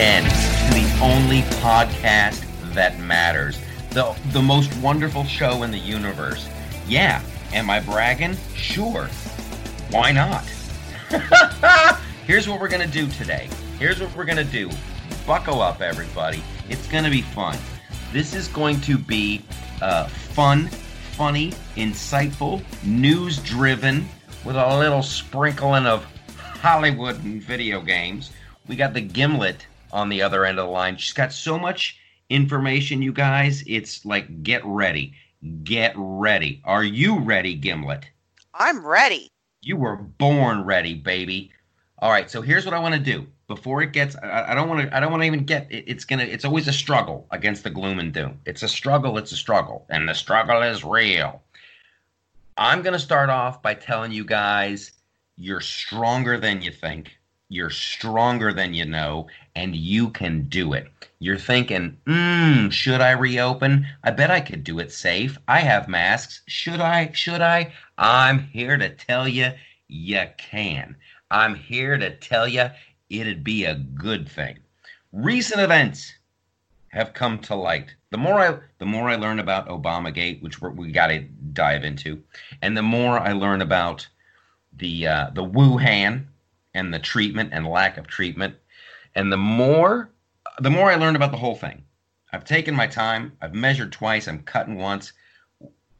Again to the only podcast that matters. The, the most wonderful show in the universe. Yeah, am I bragging? Sure. Why not? Here's what we're going to do today. Here's what we're going to do. Buckle up, everybody. It's going to be fun. This is going to be uh, fun, funny, insightful, news driven, with a little sprinkling of Hollywood and video games. We got the Gimlet on the other end of the line. She's got so much information, you guys. It's like, get ready. Get ready. Are you ready, Gimlet? I'm ready. You were born ready, baby. All right, so here's what I want to do. Before it gets, I, I don't want to. I don't want to even get. It, it's gonna. It's always a struggle against the gloom and doom. It's a struggle. It's a struggle, and the struggle is real. I'm gonna start off by telling you guys you're stronger than you think. You're stronger than you know, and you can do it. You're thinking, hmm, should I reopen? I bet I could do it safe. I have masks. Should I? Should I? I'm here to tell you you can. I'm here to tell you it'd be a good thing. Recent events have come to light. The more I the more I learn about Obamagate, which we're, we got to dive into, and the more I learn about the uh, the Wuhan and the treatment and lack of treatment, and the more the more I learned about the whole thing. I've taken my time. I've measured twice. I'm cutting once.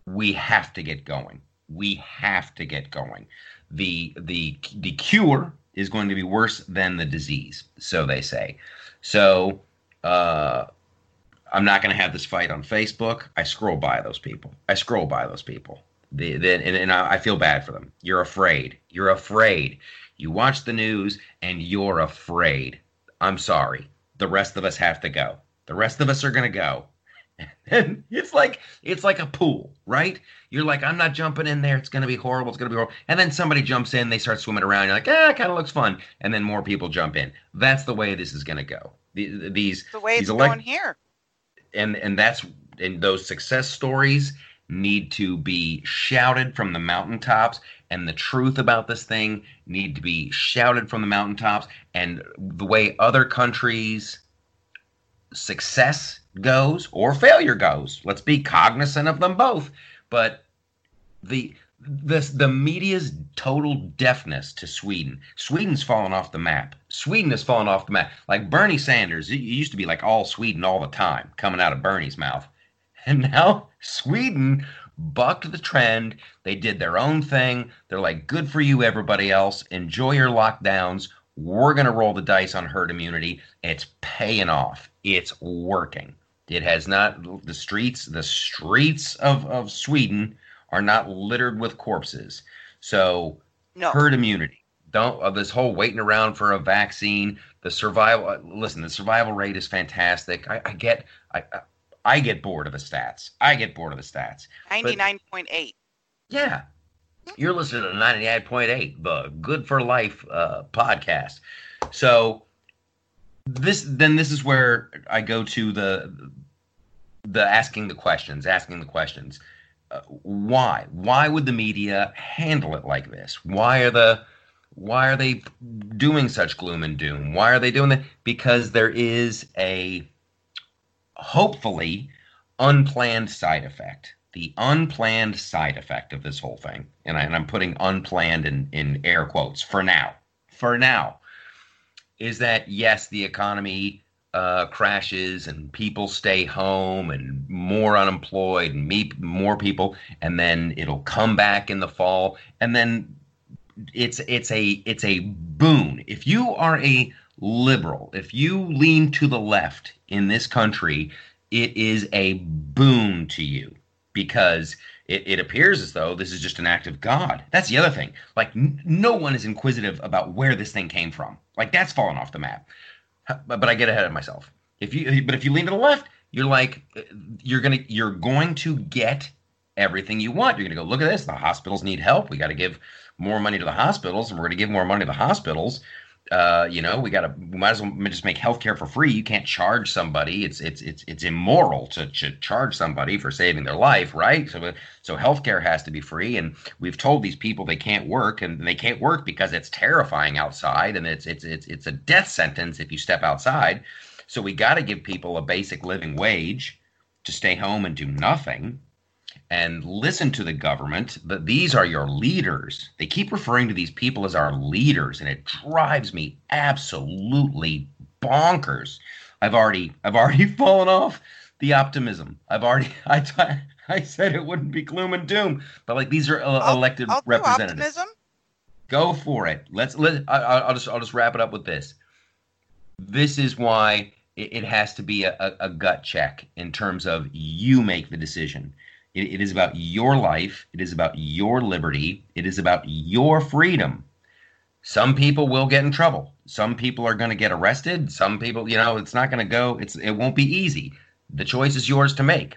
We have to get going. We have to get going. The the the cure is going to be worse than the disease, so they say. So uh, I'm not going to have this fight on Facebook. I scroll by those people. I scroll by those people. The, the, and, and I feel bad for them. You're afraid. You're afraid. You watch the news and you're afraid. I'm sorry. The rest of us have to go. The rest of us are going to go. And it's like it's like a pool, right? You're like, I'm not jumping in there. It's going to be horrible. It's going to be horrible. And then somebody jumps in. They start swimming around. You're like, ah, kind of looks fun. And then more people jump in. That's the way this is going to go. These the way it's elect- going here. And and that's and those success stories need to be shouted from the mountaintops and the truth about this thing need to be shouted from the mountaintops and the way other countries success goes or failure goes let's be cognizant of them both but the this the media's total deafness to Sweden. Sweden's fallen off the map. Sweden has fallen off the map. Like Bernie Sanders, it used to be like all Sweden all the time, coming out of Bernie's mouth. And now Sweden bucked the trend. They did their own thing. They're like, good for you, everybody else. Enjoy your lockdowns. We're going to roll the dice on herd immunity. It's paying off. It's working. It has not, the streets, the streets of, of Sweden are not littered with corpses. So, no. herd immunity. Don't, uh, this whole waiting around for a vaccine, the survival, uh, listen, the survival rate is fantastic. I, I get, I, I get bored of the stats. I get bored of the stats. 99.8. Yeah. You're listening to 99.8, the Good for Life uh, podcast. So this then this is where I go to the the asking the questions, asking the questions. Uh, why? Why would the media handle it like this? Why are the why are they doing such gloom and doom? Why are they doing that? Because there is a hopefully unplanned side effect. The unplanned side effect of this whole thing, and, I, am putting unplanned in, in air quotes for now, for now, is that yes, the economy uh, crashes and people stay home and more unemployed and meet more people, and then it'll come back in the fall, and then it's it's a it's a boon. If you are a liberal, if you lean to the left in this country, it is a boon to you because it, it appears as though this is just an act of God. That's the other thing. Like, n- no one is inquisitive about where this thing came from. Like, that's fallen off the map. But, but I get ahead of myself. If you, but if you lean to the left, you're like, uh, you're gonna, you're going to get everything you want. You're gonna go look at this. The hospitals need help. We got to give more money to the hospitals, and we're gonna give more money to the hospitals Uh, you know, we got to we might as well just make healthcare for free. You can't charge somebody. It's it's it's it's immoral to, to charge somebody for saving their life, right? So so healthcare has to be free. And we've told these people they can't work, and they can't work because it's terrifying outside, and it's it's it's it's a death sentence if you step outside. So we got to give people a basic living wage to stay home and do nothing and listen to the government. But these are your leaders. They keep referring to these people as our leaders, and it drives me absolutely bonkers. I've already I've already fallen off the optimism. I've already I I said it wouldn't be gloom and doom, but like these are uh, elected I'll, I'll representatives. optimism. Go for it. Let's let. I, I'll just I'll just wrap it up with this. This is why it, it has to be a, a, a gut check in terms of you make the decision. It, it is about your life. It is about your liberty. It is about your freedom. Some people will get in trouble. Some people are going to get arrested. Some people, you know, it's not going to go. It's it won't be easy. The choice is yours to make.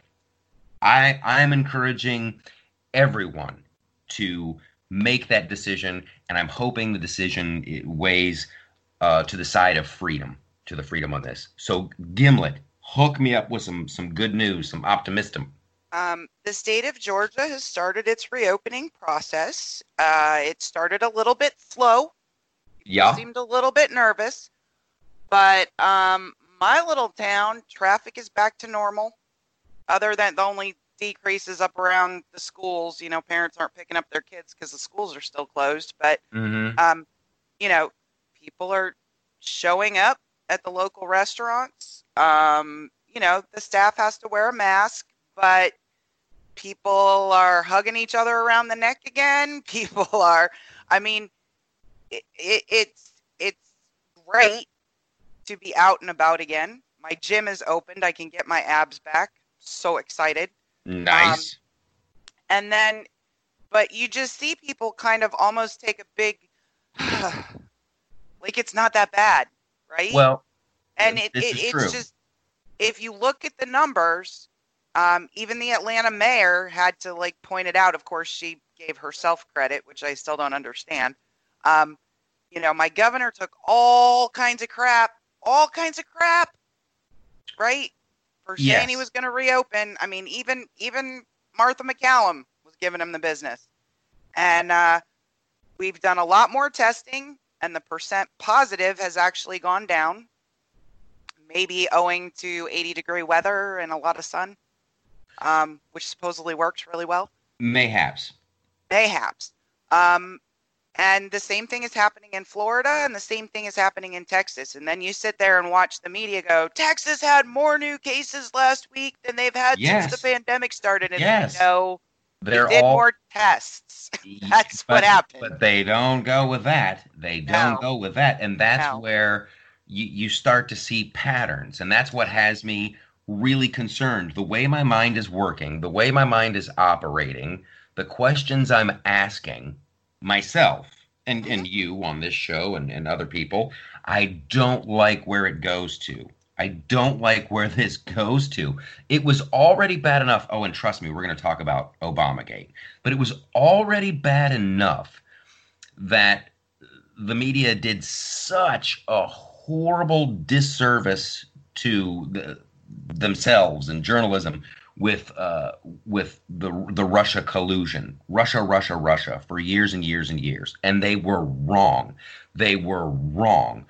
I I'm encouraging everyone to make that decision, and I'm hoping the decision weighs uh, to the side of freedom, to the freedom on this. So Gimlet, hook me up with some some good news, some optimism. Um, the state of Georgia has started its reopening process. Uh, it started a little bit slow. Yeah. Seemed a little bit nervous, but um, my little town traffic is back to normal. Other than the only decreases up around the schools, you know, parents aren't picking up their kids because the schools are still closed. But Mm-hmm. um, you know, people are showing up at the local restaurants. Um, you know, the staff has to wear a mask, but people are hugging each other around the neck again. People are, I mean, it, it, it's it's great to be out and about again. My gym is opened. I can get my abs back. So excited. Nice. Um, and then, but you just see people kind of almost take a big, like it's not that bad, right? well, and it, this it is it's true. just if you look at the numbers um, even the atlanta mayor had to like point it out. Of course she gave herself credit which i still don't understand. Um, you know my governor took all kinds of crap all kinds of crap right for saying he was going to reopen. I mean even even martha maccallum was giving him the business. And uh, we've done a lot more testing and the percent positive has actually gone down maybe owing to 80 degree weather and a lot of sun, um, which supposedly works really well. mayhaps. Mayhaps. Um, and the same thing is happening in Florida, and the same thing is happening in Texas. And then you sit there and watch the media go, Texas had more new cases last week than they've had Yes. since the pandemic started. And Yes. no, They're they did all more tests. That's what happened. But they don't go with that. They don't No. go with that. And that's No. where you, you start to see patterns. And that's what has me really concerned. The way my mind is working, the way my mind is operating, the questions I'm asking myself and, and mm-hmm. you on this show and, and other people, I don't like where it goes to. I don't like where this goes to. It was already bad enough. Oh, and trust me, we're going to talk about Obamagate but it was already bad enough that the media did such a horrible disservice to the, themselves and journalism with uh, with the the Russia collusion, Russia, Russia, Russia, for years and years and years, and they were wrong. They were wrong.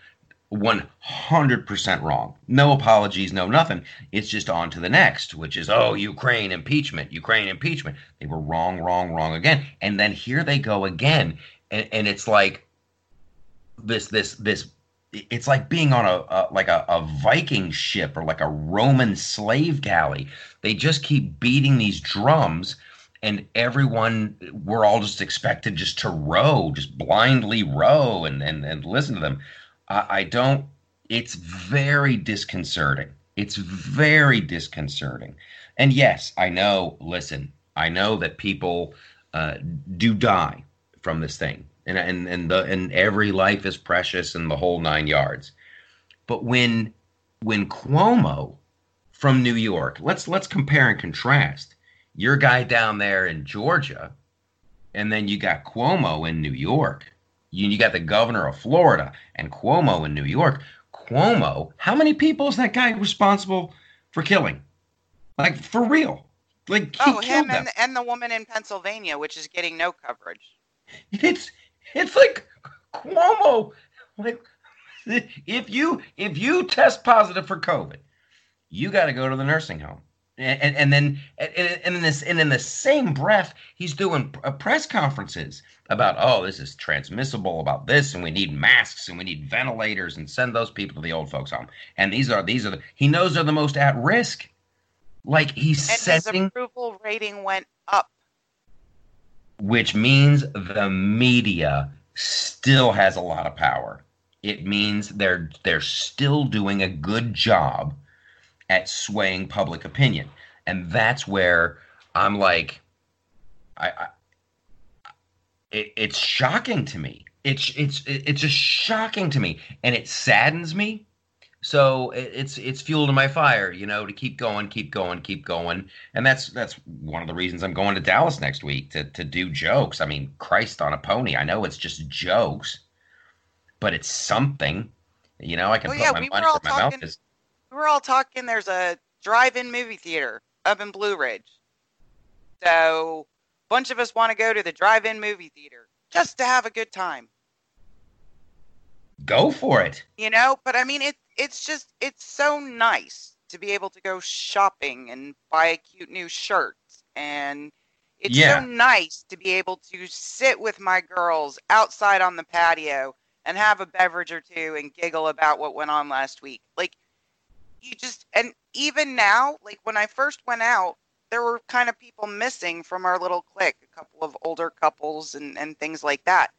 100% wrong. No apologies, no nothing. It's just on to the next, which is, oh, Ukraine impeachment, Ukraine impeachment. They were wrong, wrong, wrong again. And then here they go again. And, and it's like this, this, this, it's like being on a, a like a, a Viking ship or like a Roman slave galley. They just keep beating these drums and everyone we're all just expected just to row, just blindly row and, and, and listen to them. I, I don't. It's very disconcerting. It's very disconcerting. And yes, I know. Listen, I know that people uh, do die from this thing, and and and the and every life is precious, and the whole nine yards. But when when Cuomo from New York, let's let's compare and contrast. Your guy down there in Georgia, and then you got Cuomo in New York You, you got the governor of Florida and Cuomo in New York. Cuomo, how many people is that guy responsible for killing? Like for real? Like he Oh, him and, and the woman in Pennsylvania, which is getting no coverage. It's it's like Cuomo. Like if you if you test positive for COVID, you got to go to the nursing home. And, and, and then and, and in this and in the same breath, he's doing uh, press conferences about oh this is transmissible about this and we need masks and we need ventilators and send those people to the old folks home. And these are these are the, he knows they're the most at risk. Like he's And sending his approval rating went up. Which means the media still has a lot of power. It means they're they're still doing a good job at swaying public opinion, and that's where I'm like, I, I it, it's shocking to me. It's it's it's just shocking to me, and it saddens me. So it's it's fuel to my fire, you know, to keep going, keep going, keep going, and that's that's one of the reasons I'm going to Dallas next week to to do jokes. I mean, Christ on a pony. I know it's just jokes, but it's something. You know, I can Oh, put yeah, my we money were all where my mouth is. We were all talking. There's a drive-in movie theater up in Blue Ridge, so a bunch of us want to go to the drive-in movie theater just to have a good time, Go for it. you know. But I mean, it it's just it's so nice to be able to go shopping and buy a cute new shirt, and it's Yeah. so nice to be able to sit with my girls outside on the patio and have a beverage or two and giggle about what went on last week. Like you just and even now, like when I first went out, there were kind of people missing from our little clique, a couple of older couples and and things like that.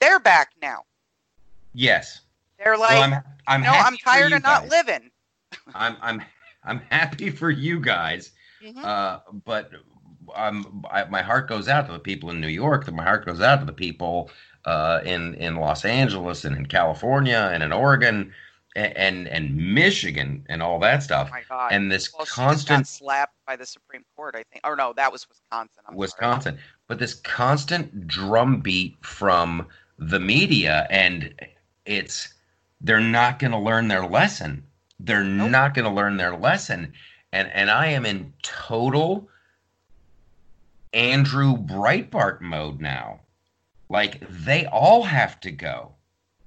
They're back now. Yes. They're like, well, I'm I'm no, I'm tired of not living. I'm I'm I'm happy for you guys. Mhm. Uh, but um, I, my heart goes out to the people in New York. My heart goes out to the people uh, in in Los Angeles and in California and in Oregon and and, and Michigan and all that Oh stuff. my god. And this well, she just got constant slapped by the Supreme Court, I think. Or no, that was Wisconsin. I'm sorry. Wisconsin, but this constant drumbeat from the media, and it's they're not going to learn their lesson. They're Nope. not going to learn their lesson, and and I am in total Andrew Breitbart mode now. Like they all have to go.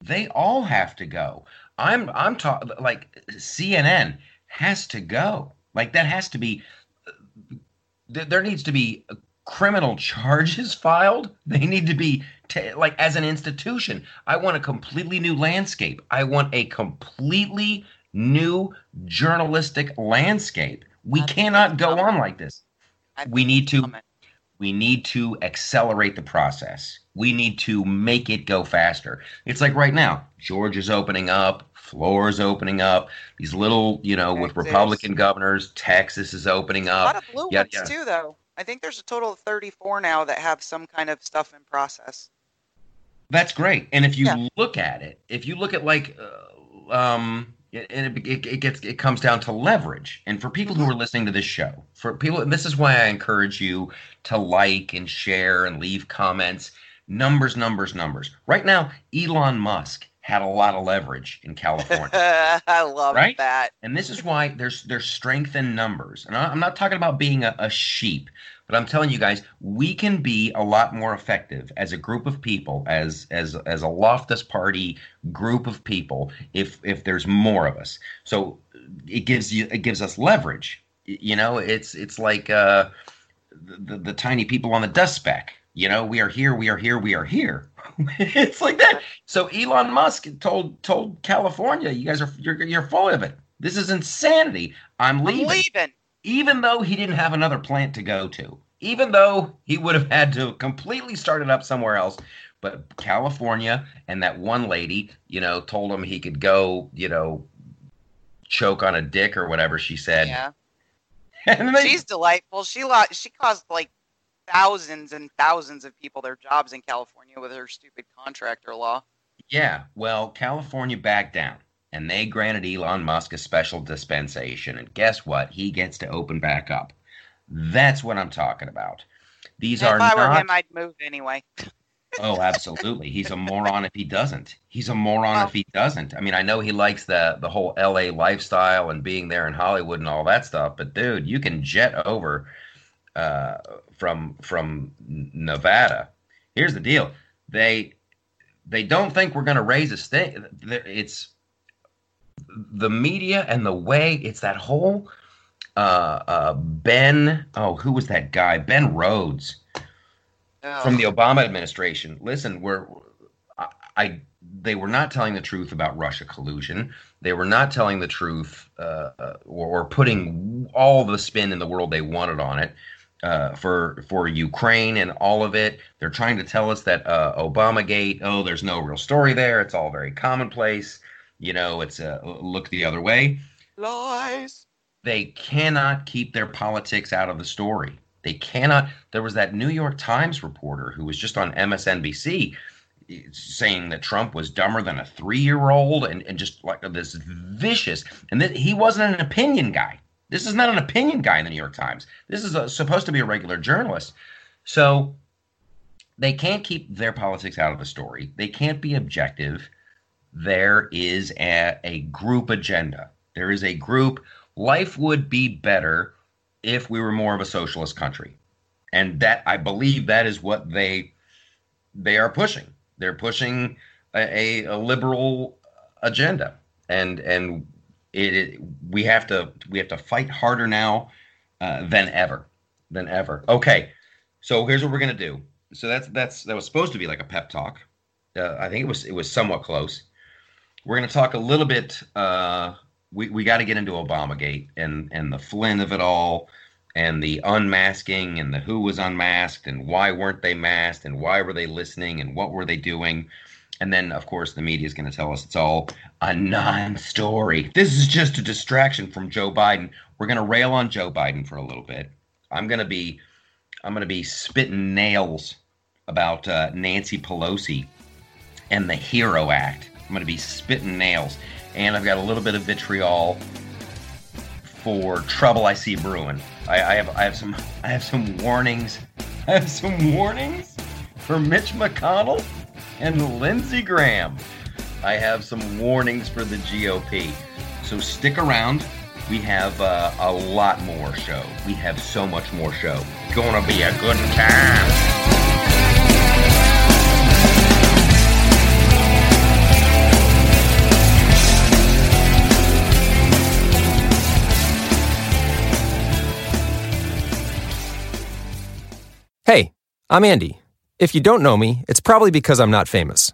They all have to go. I'm I'm talking like CNN has to go. Like that has to be. Uh, there needs to be criminal charges filed. They need to be ta like as an institution. I want a completely new landscape. I want a completely new journalistic landscape. We cannot go on like this. We need to we need to accelerate the process. We need to make it go faster. It's like right now, Georgia's opening up, Florida's opening up. These little, you know, with Republican governors, Texas is opening A up. lot of blue yeah, ones yeah. too, though. I think there's a total of 34 now that have some kind of stuff in process. That's great. And if you Yeah. look at it, if you look at like, uh, um, it, it, it, it gets it comes down to leverage. And for people who are listening to this show, for people, and this is why I encourage you to like and share and leave comments. Numbers, numbers, numbers. Right now, Elon Musk had a lot of leverage in California. I love Right? that. And this is why there's there's strength in numbers. And I'm not talking about being a, a sheep, but I'm telling you guys, we can be a lot more effective as a group of people, as as as a Loftus Party group of people, if if there's more of us. So it gives you it gives us leverage. You know, it's it's like uh, the, the the tiny people on the dust speck. You know, we are here, we are here, we are here. it's like that. So Elon Musk told told California, you guys are you're you're full of it. This is insanity. I'm I'm leaving. leaving. Even though he didn't have another plant to go to. Even though he would have had to completely start it up somewhere else. But California and that one lady, you know, told him he could go, you know, choke on a dick or whatever she said. Yeah. And they, She's delightful. She lost, she caused like thousands and thousands of people their jobs in California with her stupid contractor law. Yeah, well, California backed down and they granted Elon Musk a special dispensation. And guess what? He gets to open back up. That's what I'm talking about. These if are I were not. him, I'd move anyway. oh, absolutely. He's a moron if he doesn't. He's a moron if he doesn't. I mean, I know he likes the the whole LA lifestyle and being there in Hollywood and all that stuff, but dude, you can jet over uh, from from Nevada. Here's the deal: they they don't think we're going to raise a state. It's the media and the way it's that whole uh, uh, Ben. Oh, who was that guy? Ben Rhodes from the Obama administration. Listen, we're I, I, they were not telling the truth about Russia collusion. They were not telling the truth uh, uh, or, or, putting all the spin in the world they wanted on it. Uh, for for Ukraine and all of it, they're trying to tell us that uh, Obama Gate. Oh, there's no real story there. It's all very commonplace. You know, it's a look the other way. Lies. They cannot keep their politics out of the story. They cannot. There was that New York Times reporter who was just on MSNBC saying that Trump was dumber than a three year old and, and just like this vicious. And that he wasn't an opinion guy. This is not an opinion guy in the New York Times. This is a, supposed to be a regular journalist. So they can't keep their politics out of the story. They can't be objective. There is a, a group agenda. There is a group. Life would be better if we were more of a socialist country. And that I believe that is what they they are pushing. They're pushing a, a, a liberal agenda, and and it, it, we have to we have to fight harder now uh, than ever than ever. Okay, so here's what we're gonna do. So that's that's that was supposed to be like a pep talk. Uh, I think it was it was somewhat close. We're gonna talk a little bit uh, we, we got to get into Obamagate and and the Flynn of it all and the unmasking and the who was unmasked and why weren't they masked and why were they listening and what were they doing and then of course the media is going to tell us it's all a non-story this is just a distraction from joe biden we're going to rail on joe biden for a little bit i'm going to be i'm going to be spitting nails about uh, nancy pelosi and the hero act i'm going to be spitting nails and I've got a little bit of vitriol for trouble I see brewing. I, I have I have some I have some warnings. I have some warnings for Mitch McConnell and Lindsey Graham. I have some warnings for the GOP. So stick around. We have uh, a lot more show. We have so much more show. Gonna be a good time. Hey, I'm Andy. If you don't know me, it's probably because I'm not famous.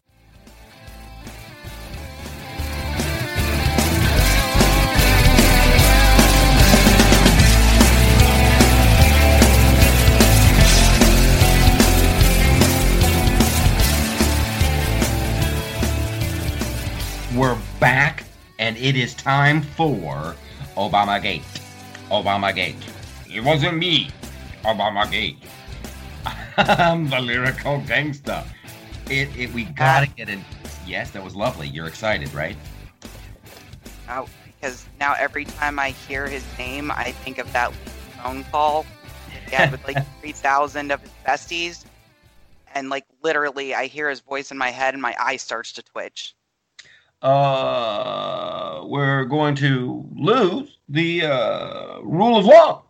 Back, and it is time for Obama Gate. Obama Gate. It wasn't me, Obama Gate. I'm the lyrical gangster. It, it we gotta get in. Yes, that was lovely. You're excited, right? Now, because now every time I hear his name, I think of that phone call had with like three thousand of his besties, and like literally, I hear his voice in my head, and my eye starts to twitch. Uh, we're going to lose the uh, rule of law.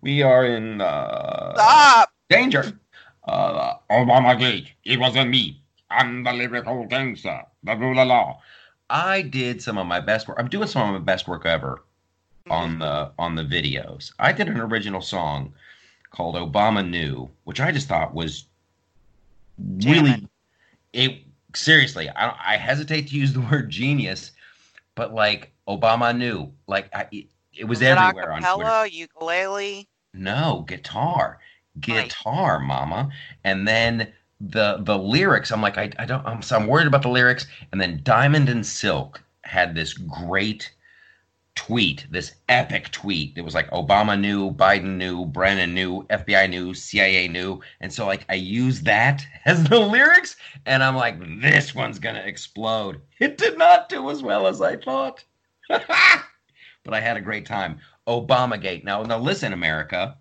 We are in uh, Stop! danger. Uh, Obama Gate. It wasn't me. I'm the lyrical gangster, the rule of law. I did some of my best work. I'm doing some of my best work ever on the on the videos. I did an original song called Obama Knew, which I just thought was Damn really it. Seriously. I I hesitate to use the word genius, but like Obama knew, like I, it, it was everywhere on Twitter. ukulele. No, guitar. Guitar, mama. And then the the lyrics, I'm like, I, I don't I'm so I'm worried about the lyrics. And then Diamond and Silk had this great tweet, this epic tweet. It was like Obama knew, Biden knew, Brennan knew, FBI knew, CIA knew. And so like I used that as the lyrics, and I'm like, this one's gonna explode. It did not do as well as I thought. but I had a great time. Obamagate. Now, now listen, America,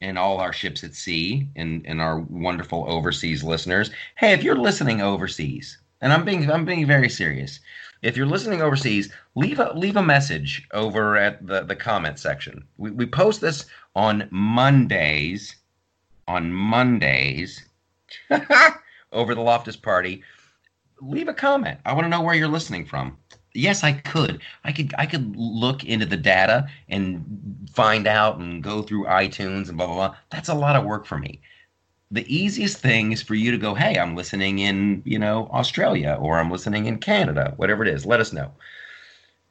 and all our ships at sea, and, and our wonderful overseas listeners. Hey, if you're listening overseas, and I'm being I'm being very serious. If you're listening overseas, leave a leave a message over at the, the comment section. We, we post this on Mondays. On Mondays, over the Loftus Party. Leave a comment. I want to know where you're listening from yes i could i could i could look into the data and find out and go through itunes and blah blah blah that's a lot of work for me the easiest thing is for you to go hey i'm listening in you know australia or i'm listening in canada whatever it is let us know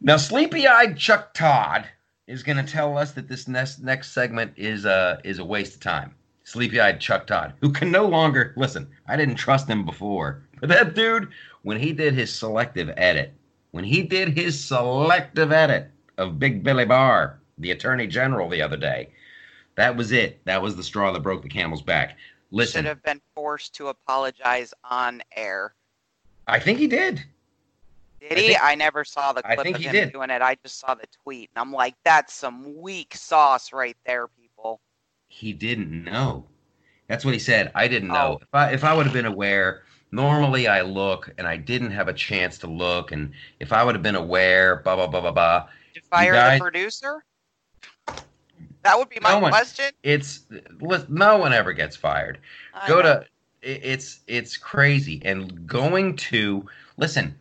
now sleepy-eyed chuck todd is going to tell us that this next next segment is a is a waste of time sleepy-eyed chuck todd who can no longer listen i didn't trust him before but that dude when he did his selective edit when he did his selective edit of Big Billy Barr, the Attorney General, the other day. That was it. That was the straw that broke the camel's back. Listen, Should have been forced to apologize on air. I think he did. Did I he? think- I never saw the I clip think of he him did. doing it. I just saw the tweet, and I'm like, that's some weak sauce right there, people. He didn't know. That's what he said. I didn't know. Oh. If I if I would have been aware, normally I look and I didn't have a chance to look and if I would have been aware, blah blah blah blah blah. Did fire guys- the producer? That would be my No one- question. It's no one ever gets fired. I go know. to it's it's crazy and going to listen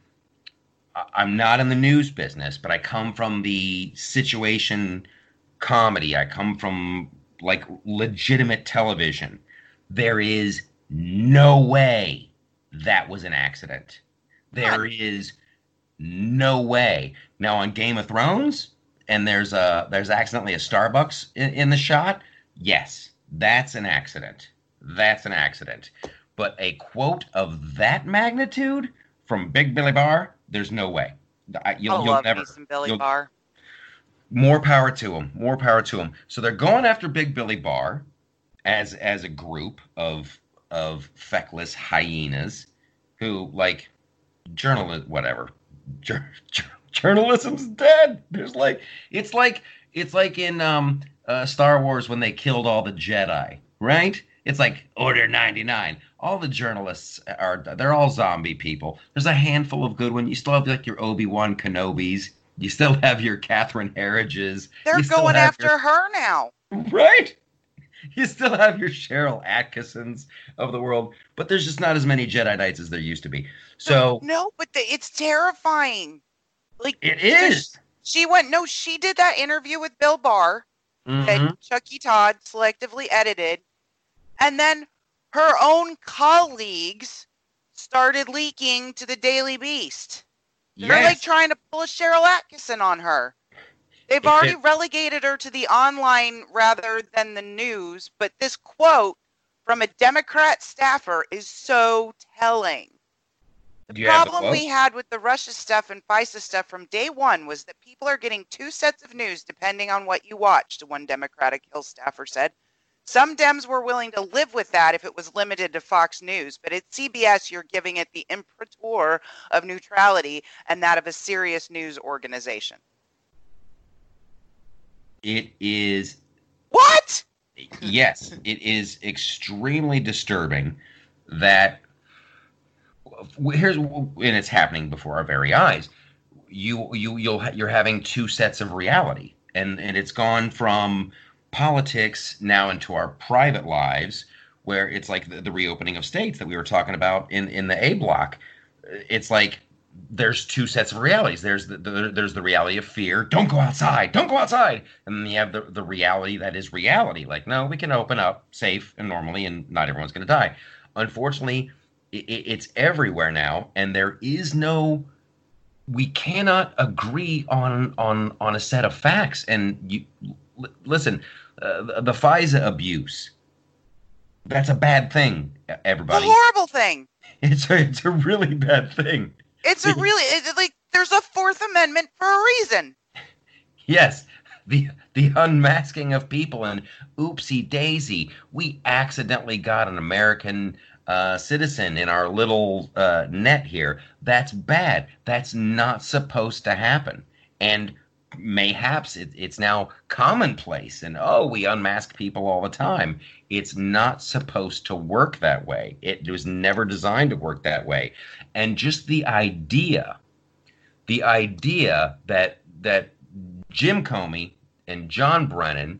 i'm not in the news business but i come from the situation comedy i come from like legitimate television there is no way that was an accident There is no way now on game of thrones and there's a there's accidentally a starbucks in, in the shot yes that's an accident that's an accident. But a quote of that magnitude from Big Billy Barr, there's no way. I, you'll, I you'll love never. me some Billy Barr. More power to him. More power to him. So they're going after Big Billy Barr as as a group of of feckless hyenas who like journalist whatever. Jour- jour- journalism's dead. There's like it's like it's like in um uh, Star Wars when they killed all the Jedi, right? It's like Order 99. All the journalists are they're all zombie people. There's a handful of good ones. You still have like your Obi-Wan Kenobis. You still have your Catherine Herridges. They're going after her now. right? You still have your Sharyl Attkissons of the world, but there's just not as many Jedi Knights as there used to be. So no, but the, it's terrifying. Like it is. she went. No, she did that interview with Bill Barr Mhm. that Chucky Todd selectively edited, and then her own colleagues started leaking to the Daily Beast. They're like trying to pull a Sharyl Attkisson on her. They've already relegated her to the online rather than the news, but this quote from a Democrat staffer is so telling. The have the problem we had with the Russia stuff and FISA stuff from day one was that people are getting two sets of news depending on what you watched, one Democratic Hill staffer said. Some Dems were willing to live with that if it was limited to Fox News, but at CBS, you're giving it the imprimatur of neutrality and that of a serious news organization. It is What? yes, it is extremely disturbing that here's and it's happening before our very eyes. You you you'll you're having two sets of reality, and and it's gone from politics now into our private lives, where it's like the, the reopening of states that we were talking about in in the A block. It's like there's two sets of realities. There's the, the there's the reality of fear. Don't go outside. Don't go outside. And then you have the the reality that is reality. Like no, we can open up safe and normally, and not everyone's going to die. Unfortunately, it, it's everywhere now, and there is no. We cannot agree on on on a set of facts. And you l- listen, uh, the, the FISA abuse. That's a bad thing, It's everybody. a horrible thing. It's a, it's a really bad thing. It's a really it, like there's a Fourth Amendment for a reason. Yes, the the unmasking of people and oopsie daisy, we accidentally got an American uh, citizen in our little uh, net here. That's bad. That's not supposed to happen. And mayhaps it, it's now commonplace. And oh, we unmask people all the time. It's not supposed to work that way. It was never designed to work that way. And just the idea, the idea that that Jim Comey and John Brennan,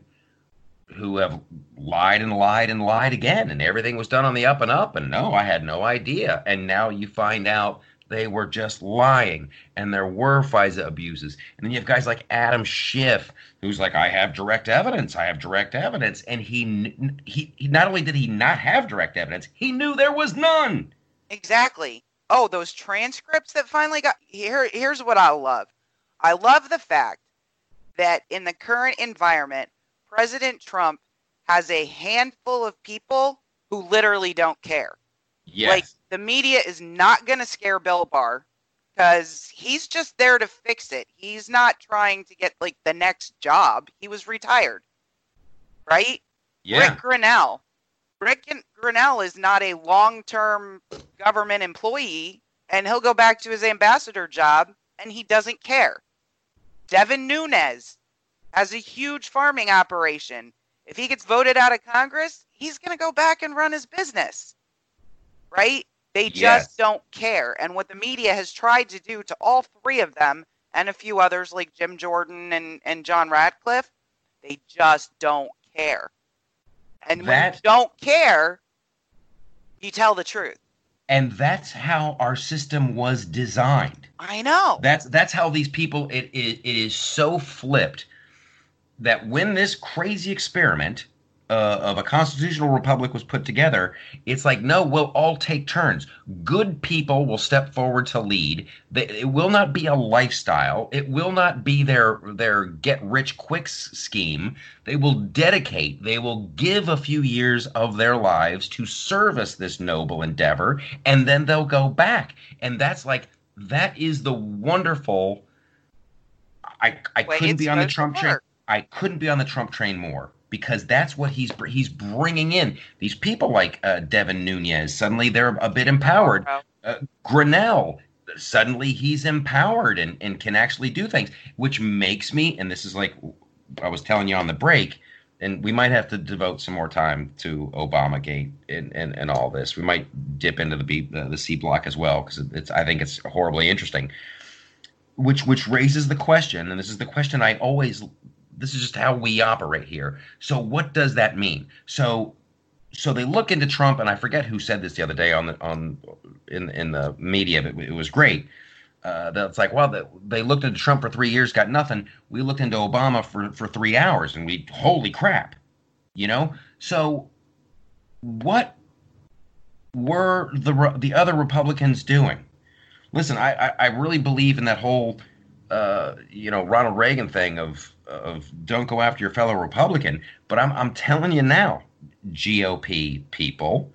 who have lied and lied and lied again, and everything was done on the up and up. And no, I had no idea. And now you find out they were just lying, and there were FISA abuses. And then you have guys like Adam Schiff, who's like, I have direct evidence. I have direct evidence. And he, he, he not only did he not have direct evidence, he knew there was none. Exactly. Oh, those transcripts that finally got here here's what I love. I love the fact that in the current environment, President Trump has a handful of people who literally don't care. Yes. Like the media is not going to scare Bill Barr because he's just there to fix it. He's not trying to get like the next job. He was retired, right? yeah. Ric Grenell. Ric Grenell is not a long-term government employee, and he'll go back to his ambassador job, and he doesn't care. Devin Nunes has a huge farming operation. If he gets voted out of Congress, he's going to go back and run his business. Right? They just Yes. don't care. And what the media has tried to do to all three of them and a few others like Jim Jordan and, and John Ratcliffe, they just don't care. And when you don't care, you tell the truth. And that's how our system was designed. I know. That's that's how these people. It, it it is so flipped that when this crazy experiment uh, of a constitutional republic was put together, it's like no, we'll all take turns. Good people will step forward to lead. It will not be a lifestyle. It will not be their their get rich quick scheme. They will dedicate. They will give a few years of their lives to service this noble endeavor, and then they'll go back. And that's like that is the wonderful. I I couldn't be on the Trump train. I couldn't be on the Trump train more because that's what he's he's bringing in. These people like uh, Devin Nunes suddenly they're a bit empowered. Uh, Grenell suddenly he's empowered and, and can actually do things, which makes me and this is like I was telling you on the break. And we might have to devote some more time to Obamagate and, and, and all this. We might dip into the B, uh, the C block as well because it's I think it's horribly interesting. Which which raises the question, and this is the question I always this is just how we operate here. So what does that mean? So so they look into Trump, and I forget who said this the other day on the on in in the media. But it was great. Uh, that's like, well, the, they looked into Trump for three years, got nothing. We looked into Obama for for three hours, and we holy crap, you know. So what were the the other Republicans doing? Listen, I I, I really believe in that whole uh, you know Ronald Reagan thing of of don't go after your fellow Republican. But I'm I'm telling you now, GOP people,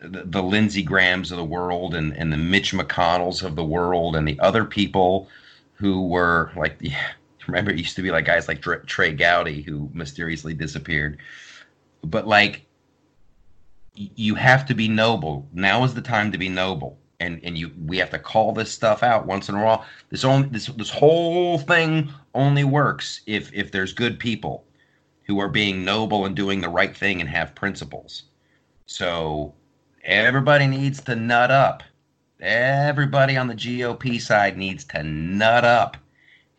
the, the Lindsey Grahams of the world and and the Mitch McConnells of the world and the other people who were like yeah, remember it used to be like guys like Dr- Trey Gowdy who mysteriously disappeared. But like you have to be noble. Now is the time to be noble. And and you we have to call this stuff out once in a while. This only this this whole thing only works if if there's good people who are being noble and doing the right thing and have principles. So everybody needs to nut up. Everybody on the GOP side needs to nut up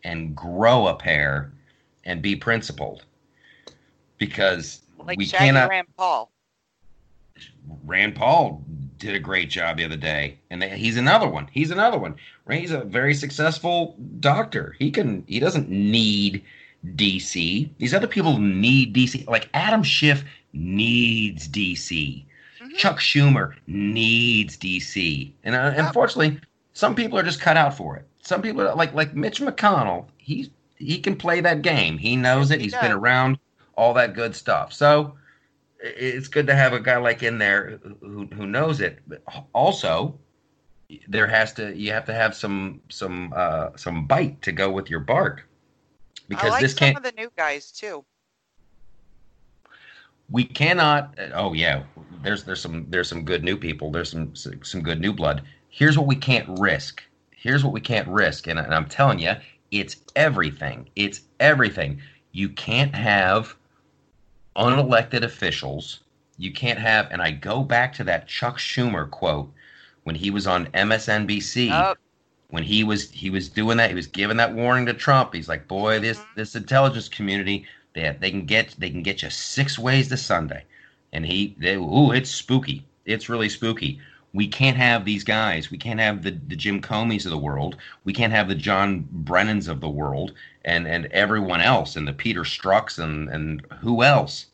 and grow a pair and be principled. Because Like we Shaggy cannot Rand Paul. Rand Paul did a great job the other day, and they, he's another one. He's another one. Right? He's a very successful doctor. He can. He doesn't need DC. These other people need DC. Like Adam Schiff needs DC. Mhm. Chuck Schumer needs DC, and uh, unfortunately, some people are just cut out for it. Some people are like like Mitch McConnell. He's he can play that game. He knows it. He He's does. been around all that good stuff. So it's good to have a guy like in there who who knows it. But also, there has to you have to have some some uh, some bite to go with your bark. Because I like this some can't of the new guys too. we cannot oh yeah there's there's some there's some good new people. There's some some good new blood. Here's what we can't risk. Here's what we can't risk. And, and i'm telling you it's everything. It's everything. You can't have unelected officials you can't have and i go back to that chuck schumer quote when he was on msnbc Oh, when he was he was doing that he was giving that warning to trump. He's like boy this Mhm. this intelligence community they, they can get they can get you six ways to sunday. And he they, ooh it's spooky. It's really spooky we can't have these guys we can't have the, the jim comeys of the world we can't have the john brennans of the world and and everyone else and the peter strzoks and and who else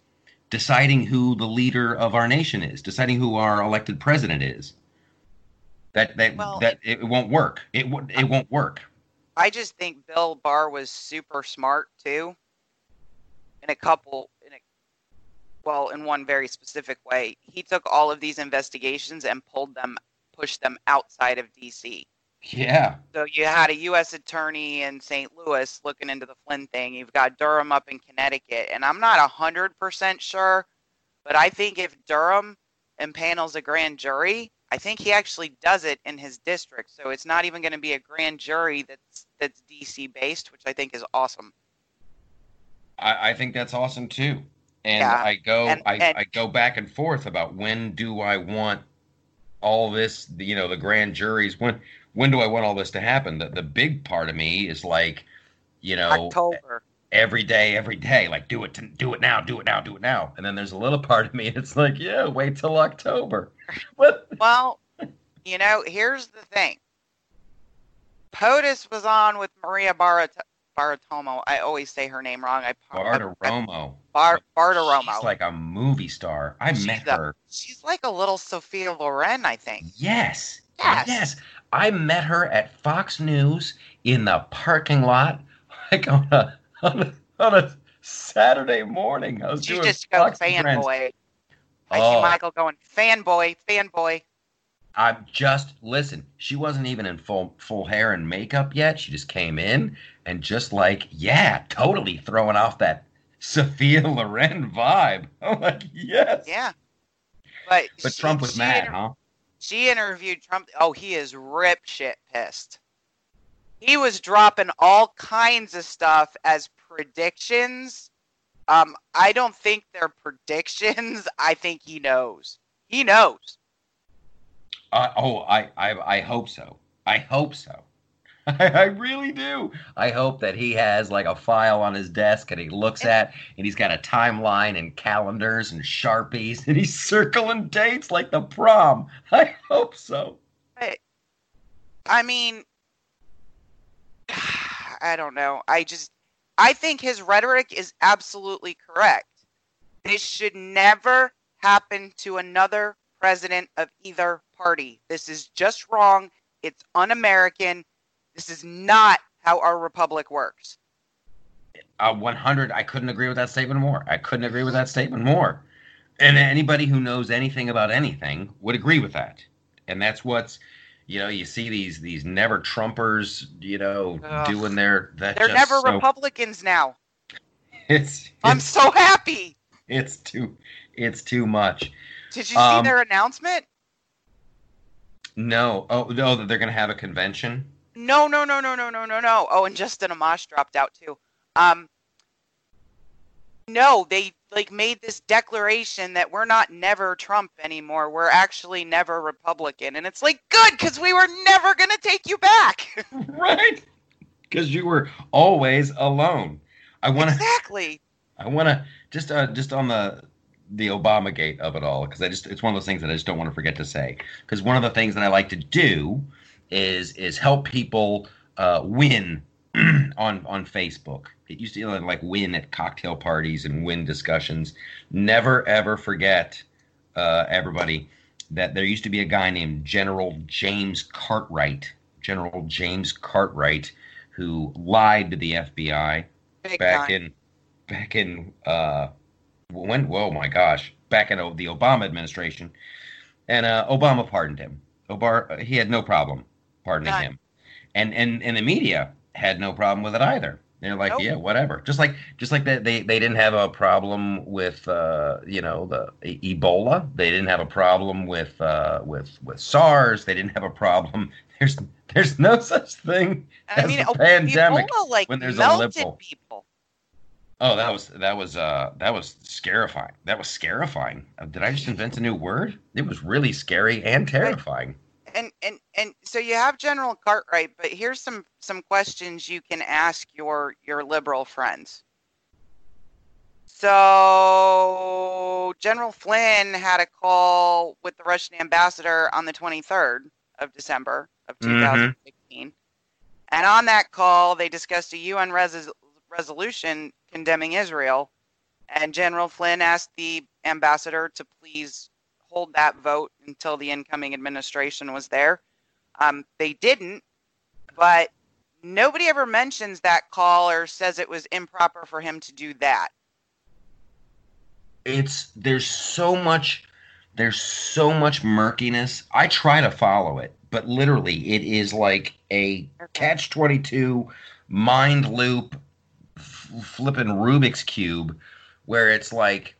deciding who the leader of our nation is deciding who our elected president is that that Well, that it, won't work. It it won't work. I just think Bill Barr was super smart too. In a couple, well, in one very specific way, he took all of these investigations and pulled them, pushed them outside of D.C. Yeah. So you had a U.S. attorney in St. Louis looking into the Flynn thing. You've got Durham up in Connecticut, and I'm not hundred percent sure, but I think if Durham impanels a grand jury, I think he actually does it in his district. So it's not even going to be a grand jury that's that's DC based, which I think is awesome. I, I think that's awesome too. And Yeah, I go and- I, and- I go back and forth about when do I want all this you know the grand juries when when do I want all this to happen? The the big part of me is like you know October. every day every day like do it to, do it now do it now do it now and then there's a little part of me it's like yeah wait till October. What Well, you know, here's the thing. POTUS was on with Maria Barat- Baratomo. I always say her name wrong. I Bartiromo. Bar Bartiromo. She's like a movie star. I She's met a- her. She's like a little Sophia Loren, I think. Yes. Yes. Yes. I met her at Fox News in the parking lot, like on a on a, on a Saturday morning. I was You doing just go Fox fanboy. I Oh. see Michael going fanboy, fanboy. I'm just listen. She wasn't even in full full hair and makeup yet. She just came in and just like yeah, totally throwing off that Sophia Loren vibe. I'm like yes. Yeah. But But she- Trump was mad, inter- huh? She interviewed Trump. Oh, he is rip shit pissed. He was dropping all kinds of stuff as predictions. Um, I don't think they're predictions. I think he knows. He knows. Uh, oh, I, I, I hope so. I hope so. I, I really do. I hope that he has like a file on his desk and he looks at and he's got a timeline and calendars and sharpies and he's circling dates like the prom. I hope so. I mean, I don't know. I just, I think his rhetoric is absolutely correct. This should never happen to another president of either party. This is just wrong. It's un American. This is not how our republic works. Uh, 100. I couldn't agree with that statement more. I couldn't agree with that statement more. And anybody who knows anything about anything would agree with that. And that's what's, you know, you see these these never Trumpers, you know, Ugh. doing their that They're never so- Republicans now. It's I'm so happy. it's too it's too much. Did you Um, see their announcement? No. Oh no, that they're gonna have a convention. No, no, no, no, no, no, no, no. Oh, and Justin Amash dropped out too. Um, no, they like made this declaration that we're not never Trump anymore. We're actually never Republican, and it's like good because we were never gonna take you back. right. Because you were always alone. I wanna exactly. I wanna just uh just on the the Obama gate of it all because I just it's one of those things that I just don't want to forget to say because one of the things that I like to do is is help people uh, win on on Facebook. It used to like win at cocktail parties and win discussions. Never ever forget, uh, everybody, that there used to be a guy named General James Cartwright. General James Cartwright, who lied to the FBI Big back time. in back in uh when oh my gosh back in the Obama administration, and uh, Obama pardoned him. Obar he had no problem pardoning None. him, and and and the media had no problem with it either. They're like, Nope. yeah, whatever. Just like just like that, they they didn't have a problem with uh, you know the Ebola. They didn't have a problem with uh, with with SARS. They didn't have a problem. There's there's no such thing I as mean, a oh, pandemic Ebola, like when there's a liberal. people. Oh, that was that was uh that was scarifying. That was scarifying. Uh, Did I just invent a new word? It was really scary and terrifying. and and and so you have General Cartwright, but here's some some questions you can ask your your liberal friends. So General Flynn had a call with the Russian ambassador on the 23rd of December of Mhm. 2016. And on that call, they discussed a UN res- resolution condemning Israel. And General Flynn asked the ambassador to please hold that vote until the incoming administration was there. Um, they didn't, but nobody ever mentions that call or says it was improper for him to do that. It's there's so much there's so much murkiness. I try to follow it, but literally it is like a catch 22 mind loop flipping Rubik's cube where it's like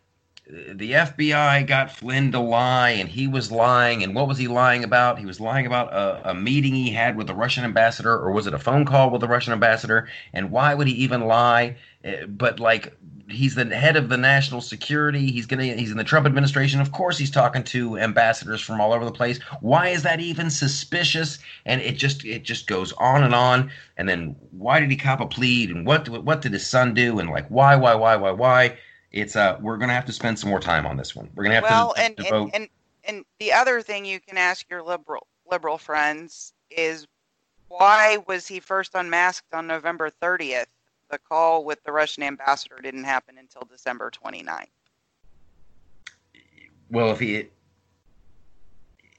the FBI got Flynn to lie and he was lying and what was he lying about? He was lying about a, a meeting he had with the Russian ambassador or was it a phone call with the Russian ambassador and why would he even lie? Uh, But like he's the head of the national security. He's gonna. He's in the Trump administration. Of course, he's talking to ambassadors from all over the place. Why is that even suspicious? And it just it just goes on and on. And then why did he cop a plea? And what what did his son do? And like why why why why why? It's uh we're gonna have to spend some more time on this one. We're gonna have well, to and, devote. and and and the other thing you can ask your liberal liberal friends is why was he first unmasked on November 30th? The call with the Russian ambassador didn't happen until December 29th. well, if he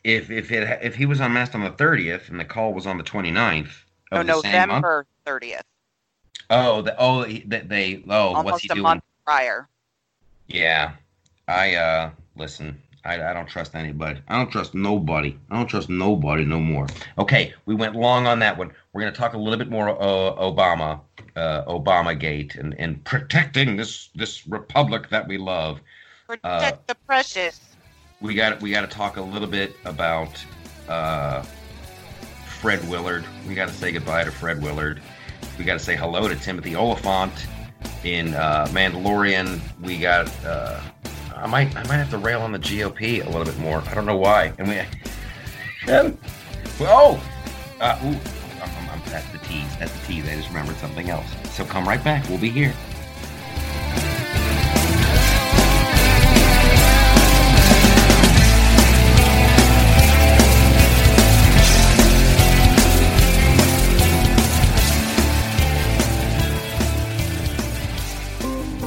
if if it if he was unmasked on the thirtieth and the call was on the 29th No, of the same month. November 30th, Oh, the, oh, he- that they. Oh, what's almost he a doing? month prior. Yeah, I uh listen. I, I don't trust anybody. I don't trust nobody. I don't trust nobody no more. Okay, we went long on that one. We're gonna talk a little bit more uh, Obama, uh, Obama Gate, and and protecting this this republic that we love. Protect the precious. We got we got to talk a little bit about uh, Fred Willard. We got to say goodbye to Fred Willard. We got to say hello to Timothy Olyphant in uh, Mandalorian. We got. Uh, I might I might have to rail on the GOP a little bit more. I don't know why. And we. And, oh, uh, ooh, I'm, I'm, I'm, that's the tease. That's the tease. I just remembered something else. So come right back. We'll be here.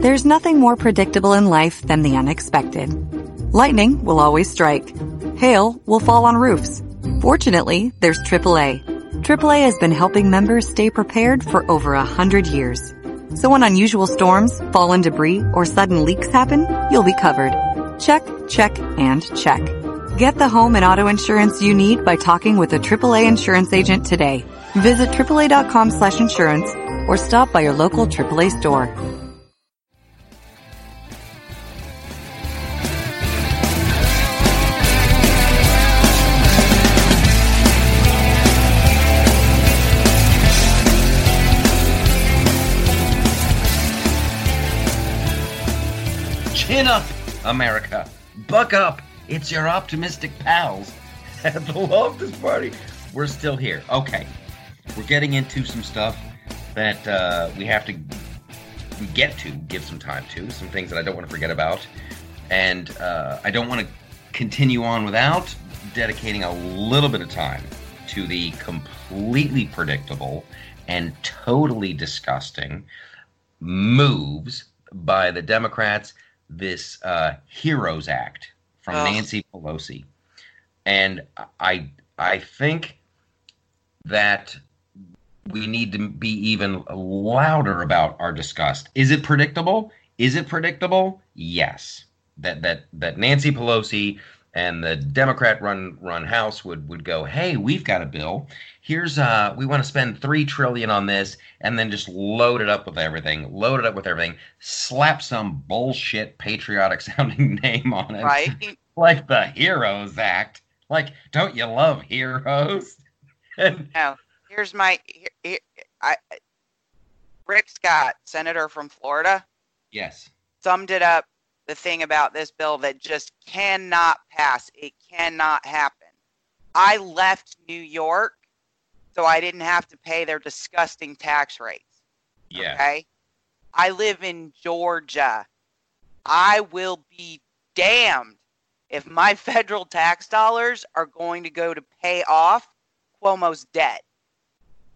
There's nothing more predictable in life than the unexpected. Lightning will always strike. Hail will fall on roofs. Fortunately, there's AAA. AAA has been helping members stay prepared for over a hundred years. So when unusual storms, fallen debris, or sudden leaks happen, you'll be covered. Check, check, and check. Get the home and auto insurance you need by talking with a AAA insurance agent today. Visit AAA.com slash insurance or stop by your local AAA store. America. Buck up. It's your optimistic pals at the Loftus Party. We're still here. Okay. We're getting into some stuff that uh, we have to we get to give some time to, some things that I don't want to forget about. And uh, I don't want to continue on without dedicating a little bit of time to the completely predictable and totally disgusting moves by the Democrats, this uh, Heroes Act from Ugh. Nancy Pelosi. And I I think that we need to be even louder about our disgust. Is it predictable? Is it predictable? Yes. That that that Nancy Pelosi and the Democrat run run House would would go, "Hey, we've got a bill. Here's uh we want to spend 3 trillion on this and then just load it up with everything. Load it up with everything. Slap some bullshit patriotic sounding name on it." Right? Like the Heroes Act. Like, don't you love heroes? And No. Here's my. Here, here, I, Rick Scott, senator from Florida, yes. summed it up the thing about this bill that just cannot pass. It cannot happen. I left New York so I didn't have to pay their disgusting tax rates. Yeah. Okay. I live in Georgia. I will be damned if my federal tax dollars are going to go to pay off Cuomo's debt